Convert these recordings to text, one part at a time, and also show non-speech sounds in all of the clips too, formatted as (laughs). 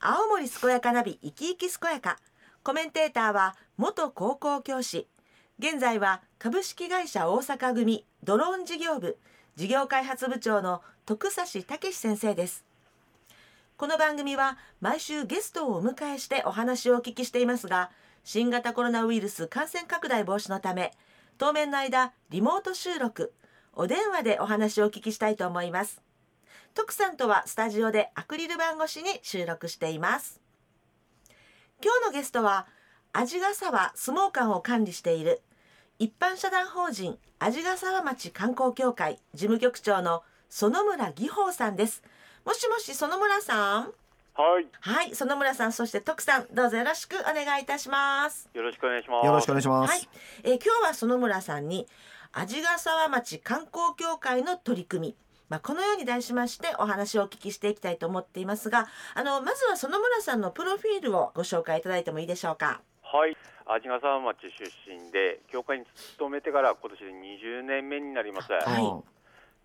青森健やかナビ生き生き健やか。コメンテーターは元高校教師。現在は株式会社大阪組。ドローン事業部。事業開発部長の徳指武先生です。この番組は毎週ゲストをお迎えしてお話をお聞きしていますが新型コロナウイルス感染拡大防止のため当面の間リモート収録。お電話でお話をお聞きしたいと思います。徳さんとはスタジオでアクリル板越しに収録しています今日のゲストは鰺ヶ沢相撲館を管理している一般社団法人鰺ヶ沢町観光協会事務局長の園村義宝さんですもしもし園村さん？はい。はい園村さんそして徳さんどうぞよろしくお願いいたしますよろしくお願いします。よろしくお願いします。はい、えー今日は園村さんに鰺ヶ沢町観光協会の取り組みまあ、このように題しましてお話をお聞きしていきたいと思っていますがあのまずは園村さんのプロフィールをご紹介いただいてもいいでしょうか？はい。鰺ヶ沢町出身で、教会に勤めてから今年で20年目になります。はいうん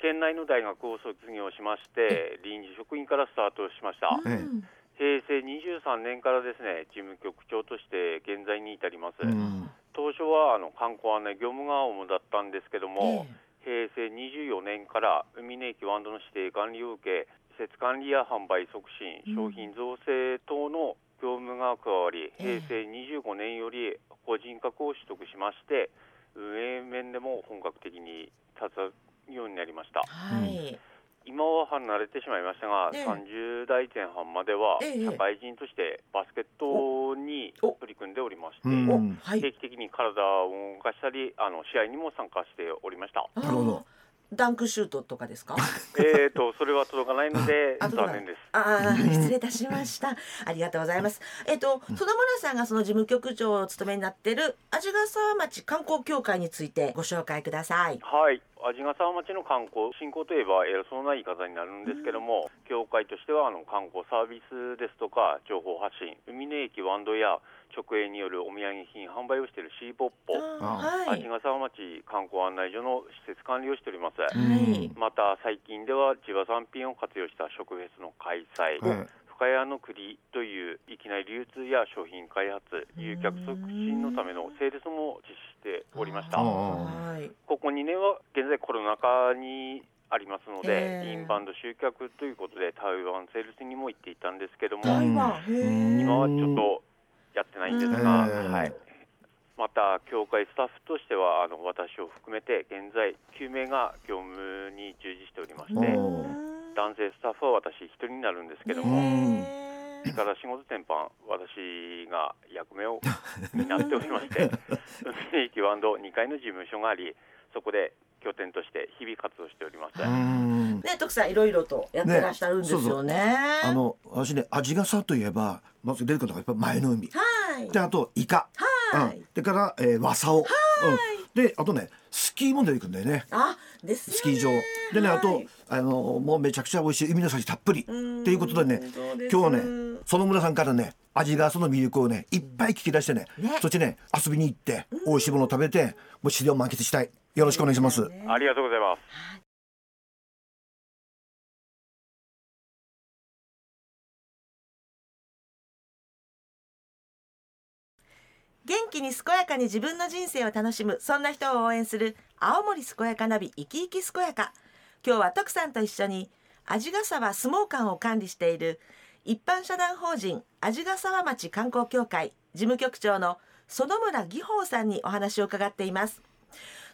県内の大学を卒業しまして、臨時職員からスタートしました。ええうん平成23年からですね、事務局長として現在に至ります。うん当初はあの観光案内業務が主だったんですけども、平成24年から海の駅ワンドの指定管理を受け施設管理や販売促進、うん商品造成等の業務が加わり、ええ。平成25年より個人格を取得しまして運営面でも本格的に立つようになりました。はい、今は離れてしまいましたが、ええ。30代前半まではええ。社会人としてバスケットにお取り組んでおりまして、はい。定期的に体を動かしたりあの試合にも参加しておりました。なるほど。ダンクシュートとかですか？(laughs) えーとそれは届かないので (laughs) あ残念です。ああ、失礼いたしました。(laughs) ありがとうございます。えっと、園村さんがその事務局長をお務めになっている鰺ヶ沢町観光協会についてご紹介ください。はい、鰺ヶ沢町の観光振興といえば偉そうな言い方になるんですけども、協会としてはあの観光サービスですとか情報発信、海の駅ワンドや直営によるお土産品販売をしているシーポッポ。鰺ヶ沢町観光案内所の施設管理をしております。はい。また最近では地場産品を活用した食フェスの開催、え深谷の栗という域内流通や商品開発、誘客促進のためのセールスも実施しておりました。ここ2年は現在コロナ禍にありますので、ええ。インバウンド集客ということで台湾セールスにも行っていたんですけども。今はちょっとやってないんですが、うん。はい。また協会スタッフとしてはあの私を含めて現在9名が業務に従事しておりまして、お男性スタッフは私1人になるんですけども、ねそれから仕事全般私が役目を担っておりまして海の駅ワンド2階の事務所がありそこで拠点として日々活動しております、うん。ね、徳さんいろいろとやってらっしゃるんですよね。あの私ね味がさといえばまず出るのがやっぱ前の海。はい。であとイカ。はい。うん、でから、えー、ワサオ、うん、であとねスキーも出てくるんだよね。あ、ですよね。スキー場。でね、はい。あとあのもうめちゃくちゃ美味しい海の幸たっぷり。ってんいうことでね今日はね園村さんからね味がその魅力をねいっぱい聞き出してねね。そっちね遊びに行って美味しいものを食べてもう自然を満喫したい。よろしくお願いします。ありがとうございます元気に健やかに自分の人生を楽しむそんな人を応援する青森健やかナビ生き生き健やか。今日は徳さんと一緒に鰺ヶ沢相撲館を管理している一般社団法人鰺ヶ沢町観光協会事務局長の園村義宝さんにお話を伺っています。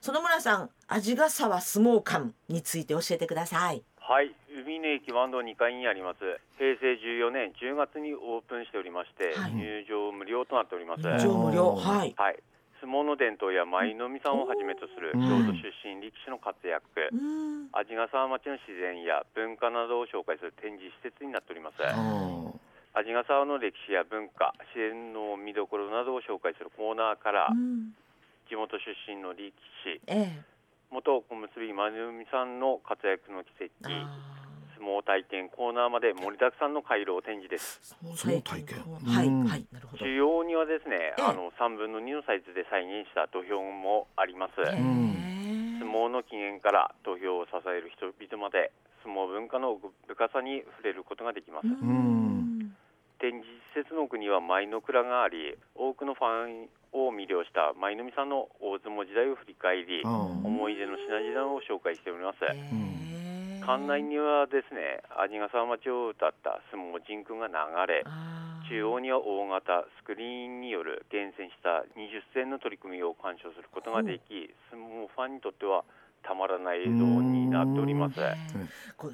園村さん鰺ヶ沢相撲館について教えてください。はい。海の駅ワンド2階にあります。平成14年10月にオープンしておりまして、はい。入場無料となっております、入場無料。うんはい。はい。相撲の伝統や舞の海さんをはじめとするうん。京都出身力士の活躍、うん。鰺ヶ沢町の自然や文化などを紹介する展示施設になっております。うん。鰺ヶ沢の歴史や文化自然の見どころなどを紹介するコーナーから、うん。地元出身の力士ええ元小結舞の海さんの活躍の奇跡。あ相撲体験コーナーまで盛りだくさんの回廊展示です。ー相撲体験はいうんはい。なるほど。中央にはですね、ええ。あの3分の2のサイズで再現した土俵もあります、へえ相撲の起源から土俵を支える人々まで相撲文化の奥深さに触れることができます、うんうん展示施設の奥には舞の蔵があり多くのファンを魅了した舞の海さんの大相撲時代を振り返りうん。思い出の品々を紹介しております。館内にはですね味ヶ沢町を歌った相撲神君が流れ中央には大型スクリーンによる厳選した20戦の取り組みを鑑賞することができ相撲ファンにとってはたまらない映像になっております。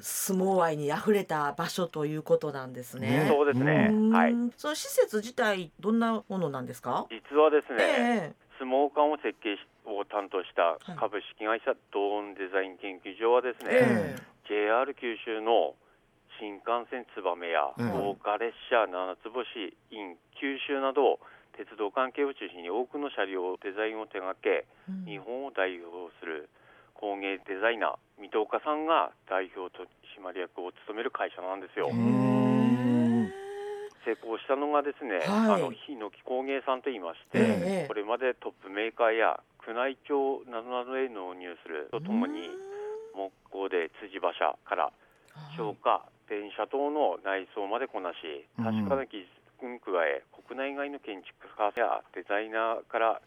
相撲愛にあふれた場所ということなんですね。ねそうですね、うん。はい、その施設自体どんなものなんですか？実はですね、え相撲館を設計しを担当したはい。株式会社ドーンデザイン研究所はですえね、え JR 九州の新幹線つばめやうん豪華列車七つ星 in 九州など鉄道関係を中心に多くの車両デザインを手掛け日本を代表する工芸デザイナー水戸岡さんが代表取締役を務める会社なんですよ。う。ん成功したのがですね、はい。あのヒノキ工芸さんといいまして、ええ。これまでトップメーカーや宮内庁などなどへ納入するとともに木工で辻馬車から消火、電車等の内装までこなしうん。確かな技術に加え国内外の建築家やデザイナーから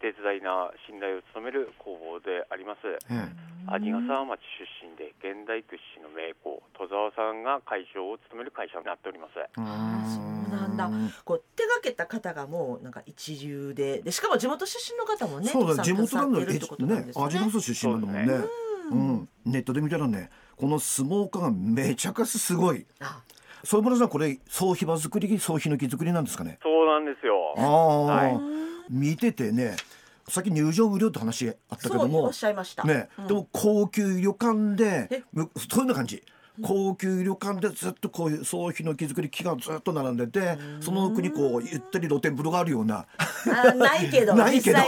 デザイナー信頼を務める工房であります。え味ヶ沢町出身で現代屈指の名工戸沢さんが会長を務める会社になっております。えあーそうなんだ。こう手がけた方がもうなんか一流で。でしかも地元出身の方もねそうだ地元なんだよね。ですよね。味の素出身なんだもんね。そううん。ネットで見たらねこの相撲家がめちゃくちゃすごい。あ。そう村さんこれ総ひば作り総ひのき作りなんですかね？そうなんですよ。ああ、はい見ててねさっき入場無料って話あったけどもね、うん。でも高級旅館でそういう感じ。高級旅館でずっとこういう総ひのき作り木がずっと並んでてその奥にこうゆったり露天風呂があるような。あないけどないけど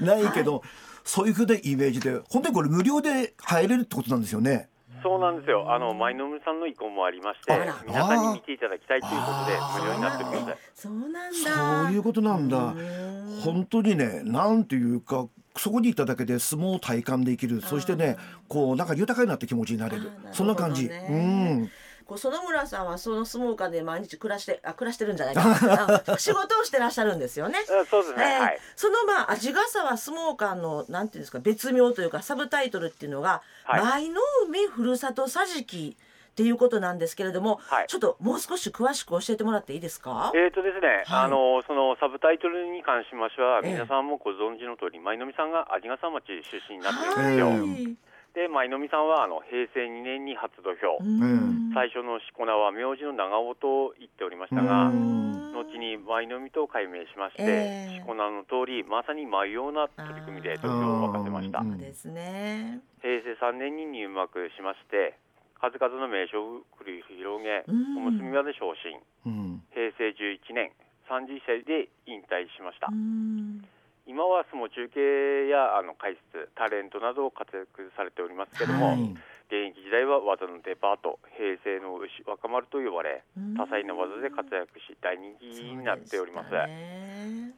ないけど、(laughs) (laughs) そういうふうなイメージで本当にこれ無料で入れるってことなんですよね。そうなんですよ。あの舞の海さんの意向もありまして皆さんに見ていただきたいということで無料になっております。そうなんだ。そういうことなんだ。うん本当にねなんていうかそこにいただけで相撲を体感できる。そしてねこうなんか豊かになって気持ちになれる。あーなるほどそんな感じ。ねうんこう園村さんはその相撲館で毎日暮らしてあ暮らしてるんじゃないか (laughs) あ仕事をしてらっしゃるんですよね。(laughs) あそうですね。えーはい。そのまあ味ヶ沢相撲館のなんていうんですか別名というかサブタイトルっていうのが「はい舞の海ふるさと桟敷」っていうことなんですけれども、はいちょっともう少し詳しく教えてもらっていいですか、えーとですね、はいあのそのサブタイトルに関しましては、ええ皆さんもご存知の通り、舞の海さんが味ヶ沢町出身になってるんはですよ。いで、舞の海さんはあの平成2年に初土俵、うん。最初のしこ名は名字の長尾と言っておりましたうが、ん。後に舞の海と改名しまして、ええ。しこ名の通り、まさに舞うような取り組みで土俵を沸かせました。ですね。平成3年に入幕しまして数々の名勝を繰り広げ、うん。おむすびまで昇進。うん。平成11年31歳で引退しました、うん今は相撲中継やあの解説タレントなどを活躍されておりますけども、はい。現役時代は技のデパート平成の牛若丸と呼ばれうん。多彩な技で活躍し大人気になっております。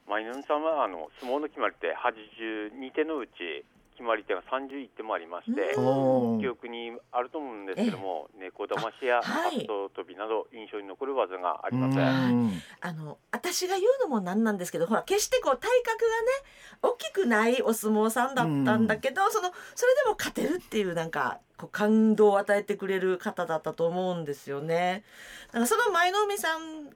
舞の海さんはあの相撲の決まり手82手のうち決まり手が31手もありまして、記憶にあると思うんですけども、猫だましやハット跳びなど印象に残る技があります。うん。あの私が言うのもなんなんですけどほら決してこう体格がね大きくないお相撲さんだったんだけど、そのそれでも勝てるっていうなんかこう感動を与えてくれる方だったと思うんですよね。だからその舞の海さんの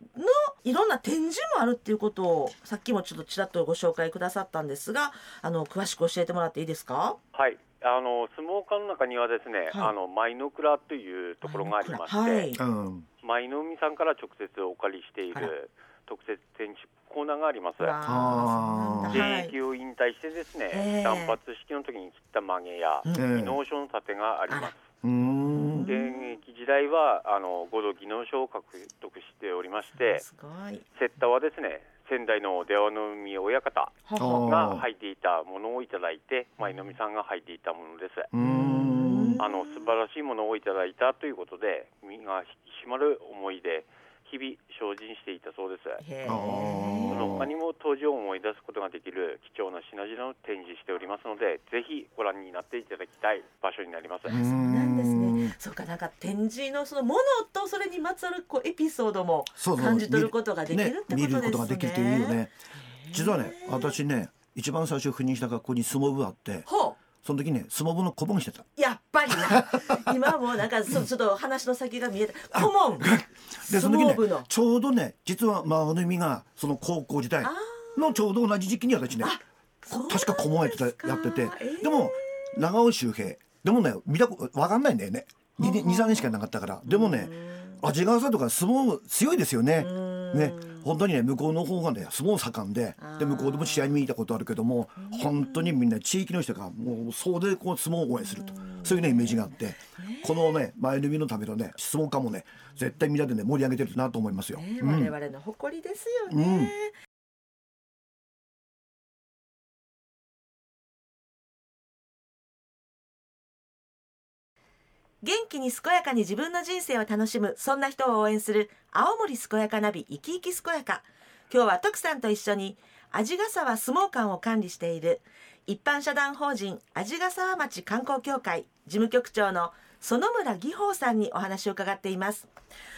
いろんな展示もあるっていうことをさっきもちょっとちらっとご紹介くださったんですがあの詳しく教えてもらっていいですか？はい、あの相撲館の中にはですね、はい。あの舞の倉というところがありまして、はい。うん。舞の海さんから直接お借りしている特設展示コーナーがあります。現役を引退してですね、ええ。断髪式の時に切った曲げや技能書の盾があります。うん。現役時代はあの五度技能書を獲得しておりまして、すごい。セッターはですね仙台の出羽の海親方が履いていたものをいただいて舞の海さんが履いていたものです。うん。あの素晴らしいものをいただいたということで身が引き締まる思いで日々精進していたそうです。その他にも当時を思い出すことができる貴重な品々を展示しておりますのでぜひご覧になっていただきたい場所になります。そうなんですね。うんそうかなんか展示のそのものとそれにまつわるこうエピソードもそうそう感じ取ることができるってことですね。見ることができるっていいよね実はね私ね一番最初赴任した学校に相撲部あってほその時ね相撲部の顧問してた。うやっぱりな。(laughs) 今もなんかそちょっと話の先が見えた。顧問でその時ねちょうどね実は真海がその高校時代のちょうど同じ時期に私ね確か顧問やってたか。やってて、えー。でも長尾周平。でもね見たことわかんないんだよね。23年しかなかったから。でもね味川さんとか相撲強いですよね。ね本当にね向こうの方がね相撲盛んでで向こうでも試合見に行ったことあるけども本当にみんな地域の人がもう総でこう相撲を応援すると。そういうねイメージがあって。このね前のみのためのね相撲家もね絶対みんなでね盛り上げてるなと思いますよ。我々の誇りですよね。元気に健やかに自分の人生を楽しむそんな人を応援する青森健やかナビ生き生き健やか。今日は徳さんと一緒に鰺ヶ沢相撲館を管理している一般社団法人鰺ヶ沢町観光協会事務局長の園村義宝さんにお話を伺っています。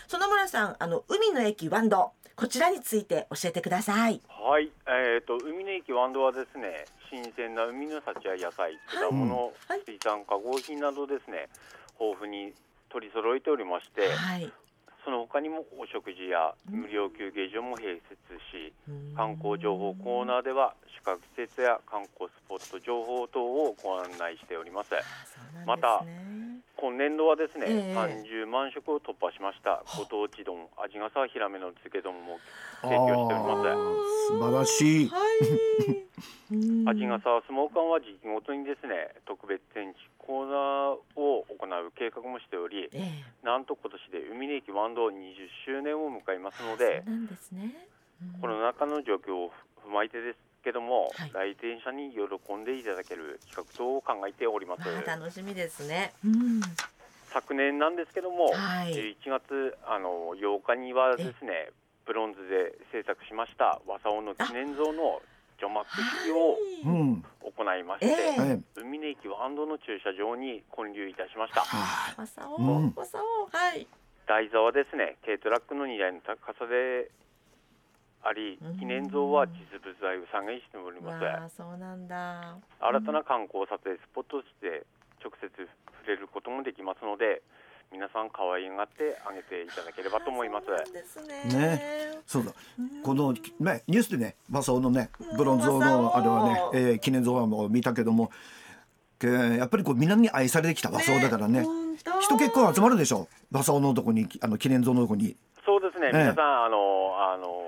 園村さんあの海の駅ワンドこちらについて教えてください。はい、えー、と海の駅ワンドはですね新鮮な海の幸や野菜果物、はい。水産加工品などですね豊富に取り揃えておりまして、はい。その他にもお食事や無料休憩所も併設し、観光情報コーナーでは宿泊施設や観光スポット情報等をご案内しております。また今年度はですね、ええ。30万食を突破しました。ご当地丼味ヶ沢ヒラメの漬け丼も提供しております。素晴らしい。はい。うん。味ヶ沢相撲館は時期ごとにですね特別展示コーナーを行う計画もしておりええ。なんと今年で海の駅ワンド20周年を迎えますのでなんですね。うん。コロナ禍の状況を踏まえてですけども、はい。来店者に喜んでいただける企画等を考えております、まあ楽しみですね。うん。昨年なんですけども、はい。11月あの8日にはですねブロンズで制作しました和竿の記念像の除幕式をうん。行いまして、ええ。はい。海の駅ワンドの駐車場に建立いたしました。はわさおうん。わさおはい。台座はですね軽トラックの荷台の高さでありうん。記念像は実物大を再現しております。わあそうなんだ。新たな観光撮影スポットとして直接触れることもできますので皆さん可愛がってあげていただければと思います。そうですね。ね。そうだ。このねニュースでねマサオのねうん。ブロンズ像のあれはね、えー記念像はもう見たけども、えーやっぱりこうみんなに愛されてきたマサオだからね。本当。人結構集まるでしょ。マサオのとこにあの記念像のとこに。そうですね、ええ皆さんあのあの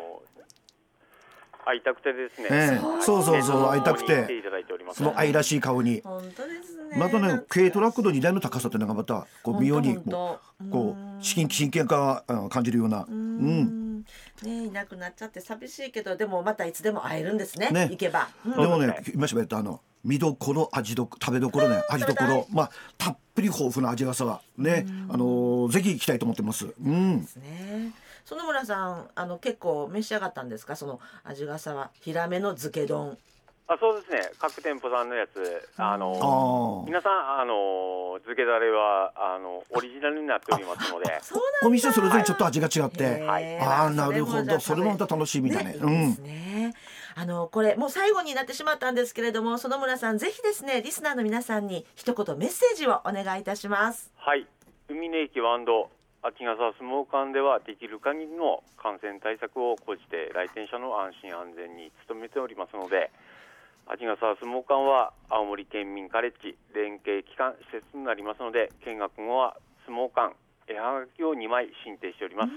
会いたくてですね、ええ。そうそうそう会いたくて。見に来ていただいております。その愛らしい顔に。本当ですね。またね軽トラックの荷台の高さっていうのがまたこう妙に本当こうこう真真剣化が感じるような。ううん。んねいなくなっちゃって寂しいけどでもまたいつでも会えるんですね。ね。行けば、うん。でもね今しゃべったあの見どころ味ど食べどころね味どころまあたっぷり豊富な味がさはねあのーぜひ行きたいと思ってます。うん。ですね園村さんあの結構召し上がったんですか？その味がさはヒラメの漬け丼。あそうですね。各店舗さんのやつあの皆さんあの漬けだれはあのオリジナルになっておりますので。お店それぞれちょっと味が違って。へーああなるほど。それもまた楽しみだね。うん。いいですね。あのこれもう最後になってしまったんですけれども園村さんぜひですねリスナーの皆さんに一言メッセージをお願いいたします。はい。海の駅ワンド秋ヶ沢相撲館ではできる限りの感染対策を講じて来店者の安心安全に努めておりますので秋ヶ沢相撲館は青森県民カレッジ連携機関施設になりますので見学後は相撲館絵はがきを2枚申請しております。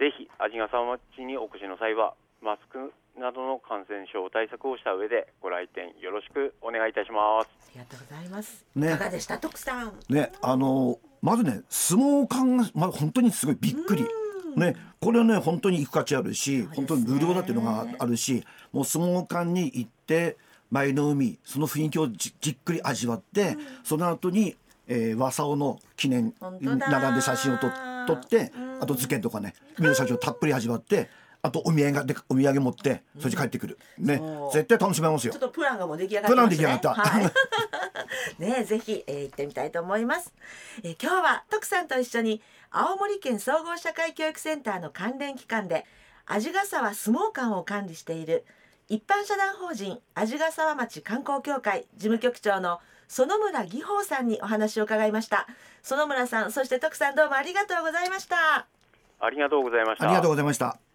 ぜひ味ヶ沢町にお越しの際はマスクなどの感染症対策をした上でご来店よろしくお願いいたします。ありがとうございます。ね。いかがでした？徳さん。ね。あのーまずね相撲感がまあ本当にすごいびっくり。ねこれはね本当に行く価値あるしね。本当に無料だっていうのがあるしもう相撲館に行って前の海その雰囲気をじじっくり味わって、その後に、えー、和竿の記念並んで写真を撮撮って、うん。あと漬けとかね海の幸をたっぷり味わってあとお土産がでお土産持ってそっち帰ってくる、ね絶対楽しめますよちょっとプランがもう出来上がってますね。プラン出来上がったはい、(laughs) ねぜひ、えー行ってみたいと思います。えー今日は徳さんと一緒に青森県総合社会教育センターの関連機関で鰺ヶ沢相撲館を管理している一般社団法人鰺ヶ沢町観光協会事務局長の園村義宝さんにお話を伺いました。園村さん、そして徳さんどうもありがとうございました。ありがとうございました。ありがとうございました